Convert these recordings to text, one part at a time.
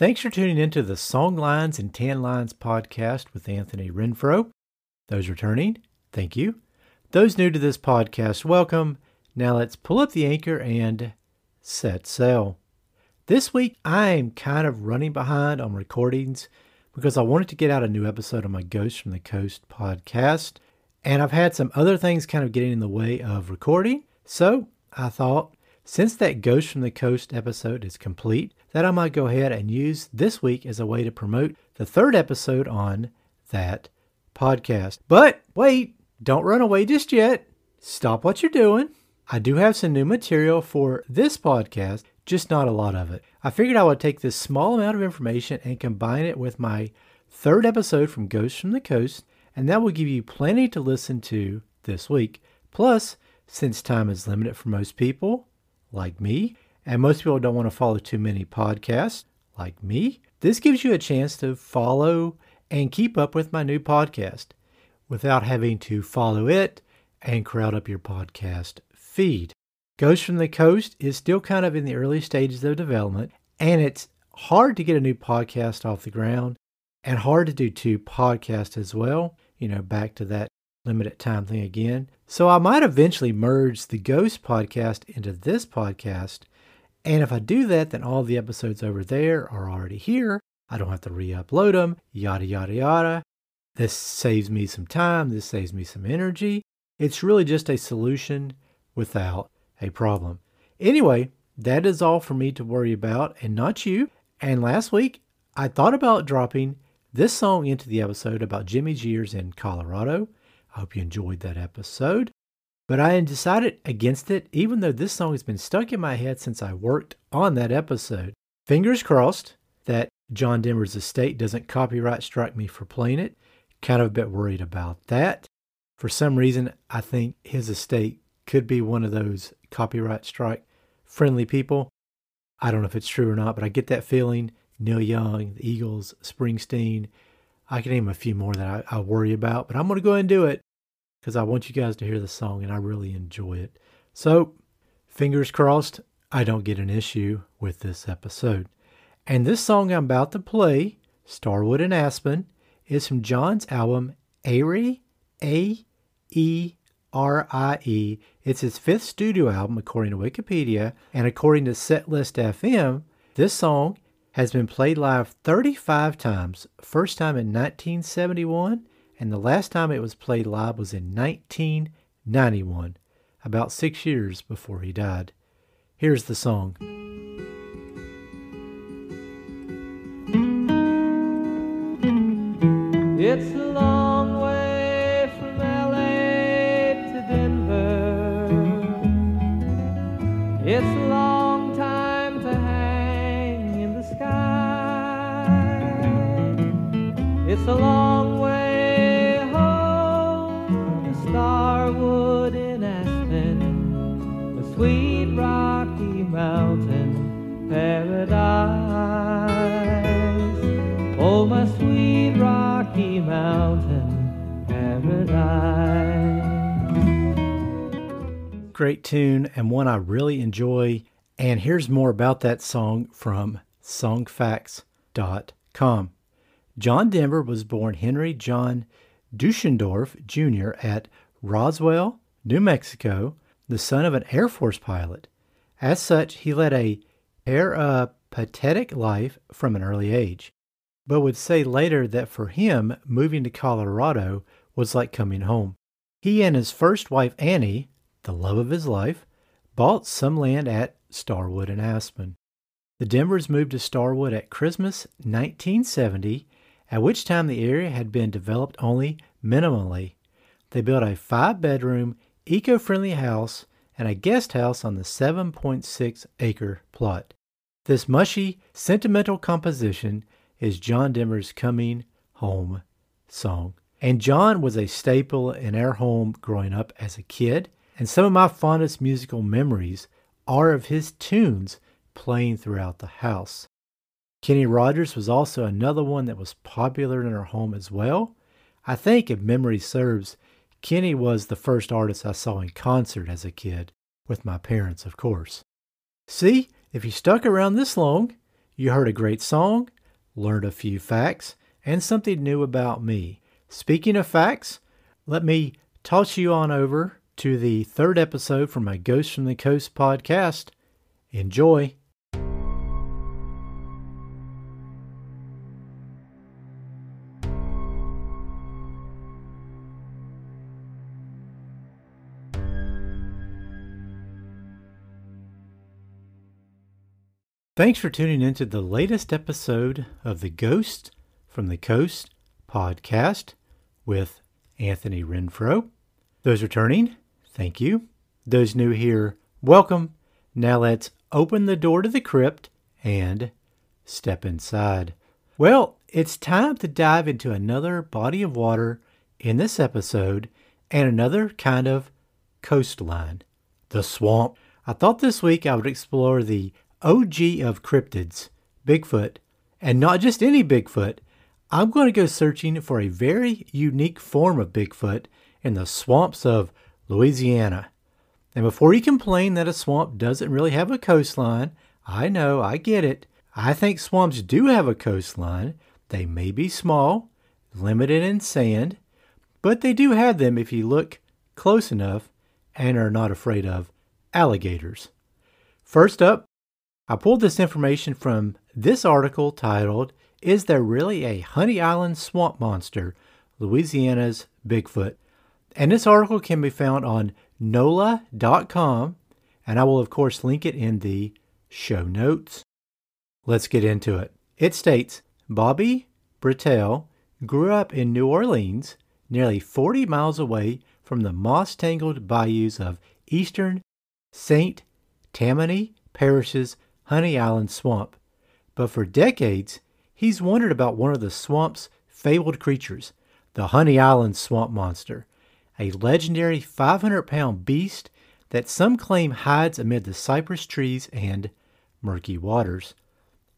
Thanks for tuning into the Songlines and Tan Lines podcast with Anthony Renfro. Those returning, thank you. Those new to this podcast, welcome. Now let's pull up the anchor and set sail. This week, I'm kind of running behind on recordings because I wanted to get out a new episode of my Ghost from the Coast podcast. And I've had some other things kind of getting in the way of recording. So I thought, since that Ghost from the Coast episode is complete, that I might go ahead and use this week as a way to promote the third episode on that podcast. But wait, don't run away just yet. Stop what you're doing. I do have some new material for this podcast, just not a lot of it. I figured I would take this small amount of information and combine it with my third episode from Ghosts from the Coast, and that will give you plenty to listen to this week. Plus, since time is limited for most people, like me, and most people don't want to follow too many podcasts, like me, this gives you a chance to follow and keep up with my new podcast without having to follow it and crowd up your podcast feed. Ghost from the Coast is still kind of in the early stages of development, and it's hard to get a new podcast off the ground and hard to do two podcasts as well. You know, back to that limited time thing again. So I might eventually merge the Ghost podcast into this podcast. And if I do that, then all the episodes over there are already here. I don't have to re upload them, yada, yada, yada. This saves me some time. This saves me some energy. It's really just a solution without a problem. Anyway, that is all for me to worry about and not you. And last week, I thought about dropping this song into the episode about Jimmy's years in Colorado. I hope you enjoyed that episode. But I decided against it, even though this song has been stuck in my head since I worked on that episode. Fingers crossed that John Denver's estate doesn't copyright strike me for playing it. Kind of a bit worried about that. For some reason, I think his estate could be one of those copyright strike friendly people. I don't know if it's true or not, but I get that feeling. Neil Young, the Eagles, Springsteen. I can name a few more that I, I worry about, but I'm going to go ahead and do it because I want you guys to hear the song and I really enjoy it. So, fingers crossed, I don't get an issue with this episode. And this song I'm about to play, Starwood and Aspen, is from John's album Aerie, A E R I E. It's his fifth studio album, according to Wikipedia. And according to Setlist FM, this song has been played live 35 times. First time in 1971, and the last time it was played live was in 1991, about six years before he died. Here's the song. It's a long way from LA to Denver. It's a long time to hang in the sky. It's a long paradise. Oh, my sweet Rocky Mountain paradise. Great tune and one I really enjoy. And here's more about that song from songfacts.com. John Denver was born Henry John Deutschendorf Jr. at Roswell, New Mexico, the son of an Air Force pilot. As such, he led a peripatetic life from an early age, but would say later that for him, moving to Colorado was like coming home. He and his first wife, Annie, the love of his life, bought some land at Starwood and Aspen. The Denvers moved to Starwood at Christmas 1970, at which time the area had been developed only minimally. They built a five bedroom, eco friendly house and a guest house on the 7.6 acre plot. This mushy, sentimental composition is John Denver's Coming Home song. And John was a staple in our home growing up as a kid, and some of my fondest musical memories are of his tunes playing throughout the house. Kenny Rogers was also another one that was popular in our home as well. I think, if memory serves, Kenny was the first artist I saw in concert as a kid, with my parents, of course. See, if you stuck around this long, You heard a great song, learned a few facts, and something new about me. Speaking of facts, let me toss you on over to the third episode from my Ghost from the Coast podcast. Enjoy. Thanks for tuning into the latest episode of the Ghost from the Coast podcast with Anthony Renfro. Those returning, thank you. Those new here, welcome. Now let's open the door to the crypt and step inside. Well, it's time to dive into another body of water in this episode and another kind of coastline the swamp. I thought this week I would explore the OG of cryptids, Bigfoot, and not just any Bigfoot. I'm going to go searching for a very unique form of Bigfoot in the swamps of Louisiana. And before you complain that a swamp doesn't really have a coastline, I know, I get it. I think swamps do have a coastline. They may be small, limited in sand, but they do have them if you look close enough and are not afraid of alligators. First up, I pulled this information from this article titled, Is There Really a Honey Island Swamp Monster? Louisiana's Bigfoot. And this article can be found on NOLA.com, and I will, of course, link it in the show notes. Let's get into it. It states Bobby Britell grew up in New Orleans, nearly 40 miles away from the moss tangled bayous of eastern St. Tammany Parish's Honey Island Swamp, but for decades he's wondered about one of the swamp's fabled creatures, the Honey Island Swamp Monster, a legendary 500 pound beast that some claim hides amid the cypress trees and murky waters.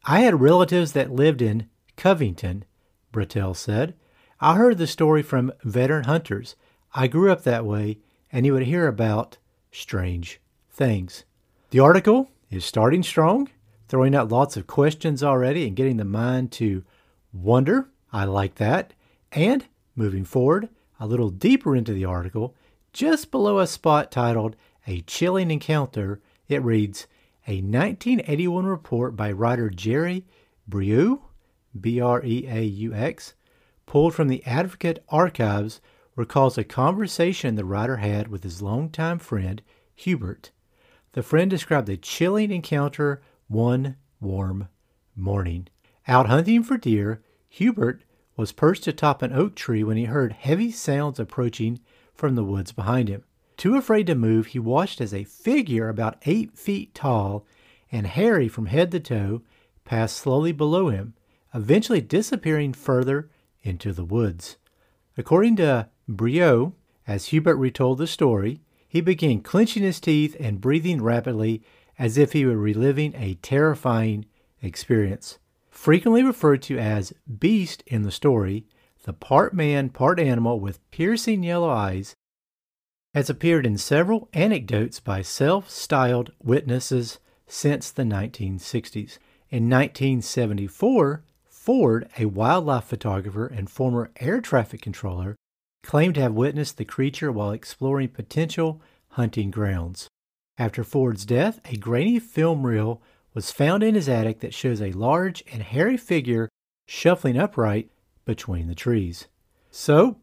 I had relatives that lived in Covington, Britell said. I heard the story from veteran hunters. I grew up that way, and you would hear about strange things. The article is starting strong, throwing out lots of questions already and getting the mind to wonder. I like that. And moving forward a little deeper into the article, just below a spot titled A Chilling Encounter, it reads A 1981 report by writer Jerry Breaux, B R E A U X, pulled from the Advocate archives, recalls a conversation the writer had with his longtime friend, Hubert. The friend described the chilling encounter one warm morning. Out hunting for deer, Hubert was perched atop an oak tree when he heard heavy sounds approaching from the woods behind him. Too afraid to move, he watched as a figure about eight feet tall and hairy from head to toe passed slowly below him, eventually disappearing further into the woods. According to Breaux, as Hubert retold the story, he began clenching his teeth and breathing rapidly as if he were reliving a terrifying experience. Frequently referred to as Beast in the story, the part man, part animal with piercing yellow eyes has appeared in several anecdotes by self styled witnesses since the 1960s. In 1974, Ford, a wildlife photographer and former air traffic controller, claimed to have witnessed the creature while exploring potential hunting grounds. After Ford's death, a grainy film reel was found in his attic that shows a large and hairy figure shuffling upright between the trees. So,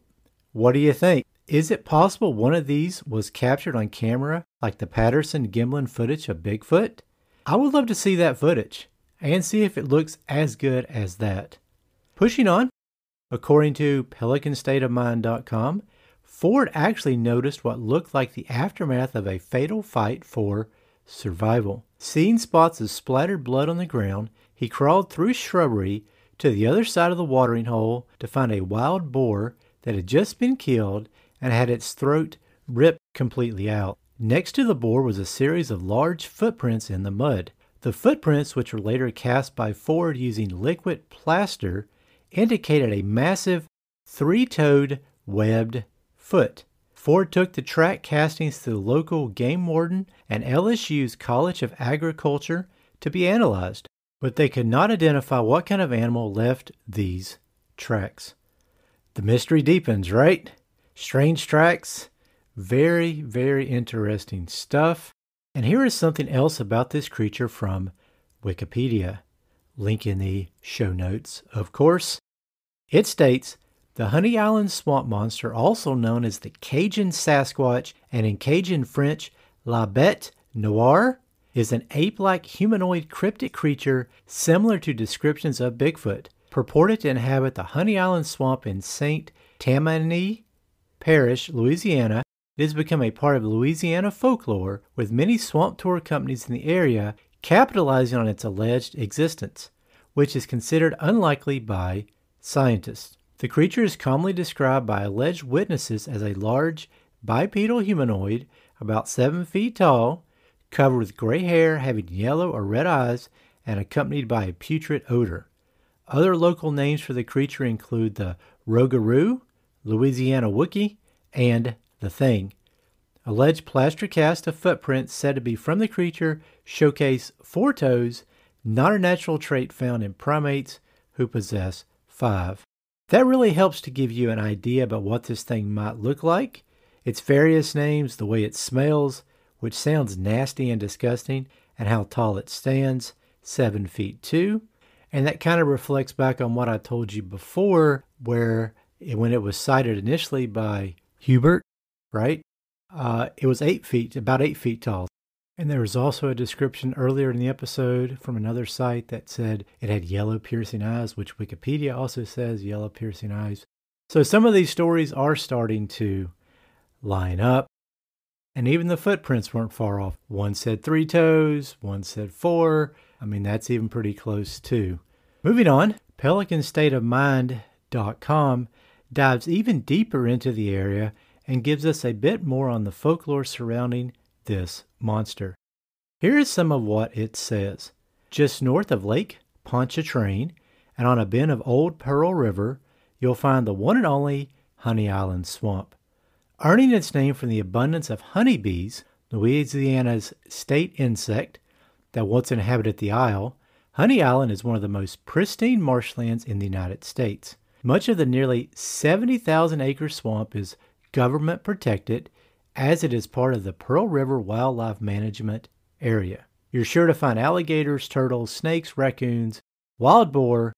what do you think? Is it possible one of these was captured on camera like the Patterson Gimlin footage of Bigfoot? I would love to see that footage and see if it looks as good as that. Pushing on, According to PelicanStateOfMind.com, Ford actually noticed what looked like the aftermath of a fatal fight for survival. Seeing spots of splattered blood on the ground, he crawled through shrubbery to the other side of the watering hole to find a wild boar that had just been killed and had its throat ripped completely out. Next to the boar was a series of large footprints in the mud. The footprints, which were later cast by Ford using liquid plaster, indicated a massive three toed webbed foot. Ford took the track castings to the local game warden and LSU's College of Agriculture to be analyzed. but they could not identify what kind of animal left these tracks. The mystery deepens, right? Strange tracks. Very, very interesting stuff. And here is something else about this creature from Wikipedia. Link in the show notes, of course. It states the Honey Island swamp monster, also known as the Cajun Sasquatch and in Cajun French, La Bête Noire, is an ape like humanoid cryptic creature similar to descriptions of Bigfoot, purported to inhabit the Honey Island swamp in St. Tammany Parish, Louisiana. It has become a part of Louisiana folklore, with many swamp tour companies in the area capitalizing on its alleged existence, which is considered unlikely by scientists. The creature is commonly described by alleged witnesses as a large bipedal humanoid about seven feet tall, covered with gray hair, having yellow or red eyes, and accompanied by a putrid odor. Other local names for the creature include the Rougarou, Louisiana Wookie, and the Thing. Alleged plaster cast of footprints said to be from the creature showcase four toes, not a natural trait found in primates who possess five. That really helps to give you an idea about what this thing might look like, its various names, the way it smells, which sounds nasty and disgusting, and how tall it stands, 7 feet 2. And that kind of reflects back on what I told you before, where when it was sighted initially by Hubert, right? Uh, it was 8 feet, about 8 feet tall. And there was also a description earlier in the episode from another site that said it had yellow piercing eyes, which Wikipedia also says yellow piercing eyes. So some of these stories are starting to line up. And even the footprints weren't far off. One said three toes, one said four. I mean, that's even pretty close too. Moving on, PelicanStateOfMind.com dives even deeper into the area and gives us a bit more on the folklore surrounding this monster. Here is some of what it says. Just north of Lake Pontchartrain and on a bend of Old Pearl River, you'll find the one and only Honey Island Swamp. Earning its name from the abundance of honeybees, Louisiana's state insect that once inhabited the isle, Honey Island is one of the most pristine marshlands in the United States. Much of the nearly 70,000 acre swamp is government protected as it is part of the Pearl River Wildlife Management Area. You're sure to find alligators, turtles, snakes, raccoons, wild boar,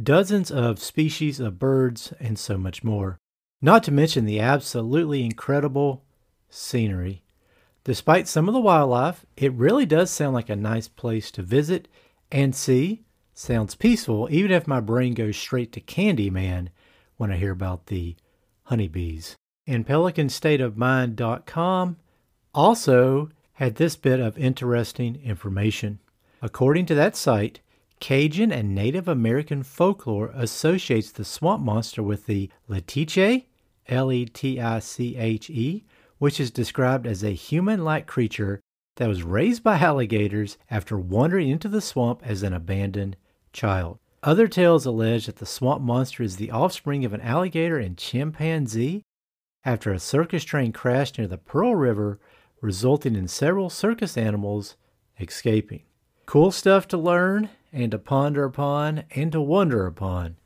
dozens of species of birds, and so much more. Not to mention the absolutely incredible scenery. Despite some of the wildlife, it really does sound like a nice place to visit and see. Sounds peaceful, even if my brain goes straight to Candyman when I hear about the honeybees and PelicanStateOfMind.com also had this bit of interesting information. According to that site, Cajun and Native American folklore associates the swamp monster with the Letiche, L E T I C H E, which is described as a human like creature that was raised by alligators after wandering into the swamp as an abandoned child. Other tales allege that the swamp monster is the offspring of an alligator and chimpanzee after a circus train crashed near the Pearl River, resulting in several circus animals escaping. Cool stuff to learn and to ponder upon and to wonder upon.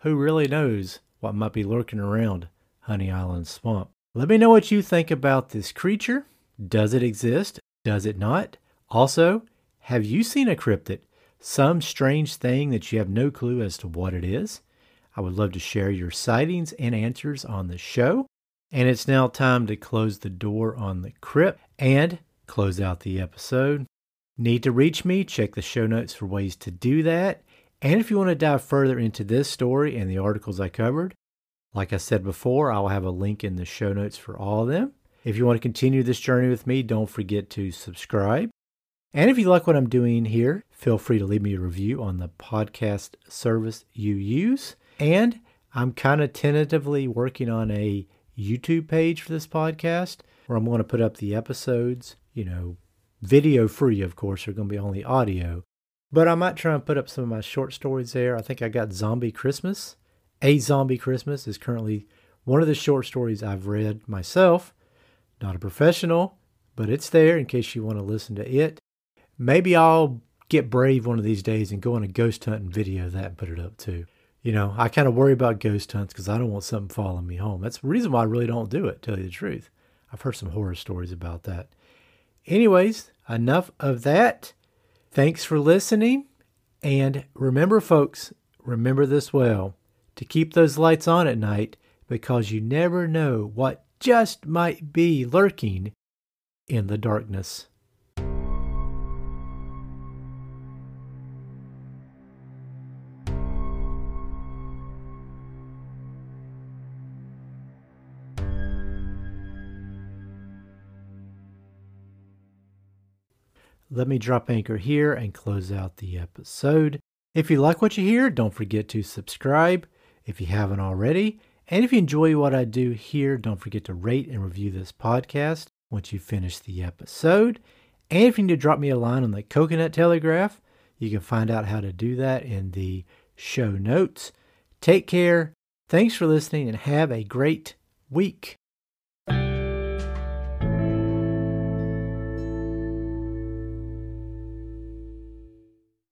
Who really knows what might be lurking around Honey Island Swamp? Let me know what you think about this creature. Does it exist? Does it not? Also, have you seen a cryptid? Some strange thing that you have no clue as to what it is? I would love to share your sightings and answers on the show. And it's now time to close the door on the crypt and close out the episode. Need to reach me? Check the show notes for ways to do that. And if you want to dive further into this story and the articles I covered, like I said before, I'll have a link in the show notes for all of them. If you want to continue this journey with me, don't forget to subscribe. And if you like what I'm doing here, feel free to leave me a review on the podcast service you use. And I'm kind of tentatively working on a YouTube page for this podcast where I'm going to put up the episodes, you know, video free, of course, they're going to be only audio. But I might try and put up some of my short stories there. I think I got Zombie Christmas. A Zombie Christmas is currently one of the short stories I've read myself. Not a professional, but it's there in case you want to listen to it. Maybe I'll get brave one of these days and go on a ghost hunt and video that and put it up too. You know, I kind of worry about ghost hunts because I don't want something following me home. That's the reason why I really don't do it, tell you the truth. I've heard some horror stories about that. Anyways, enough of that. Thanks for listening. And remember, folks, remember this well to keep those lights on at night because you never know what just might be lurking in the darkness. Let me drop anchor here and close out the episode. If you like what you hear, don't forget to subscribe if you haven't already. And if you enjoy what I do here, don't forget to rate and review this podcast once you finish the episode. And if you need to drop me a line on the Coconut Telegraph, you can find out how to do that in the show notes. Take care. Thanks for listening and have a great week.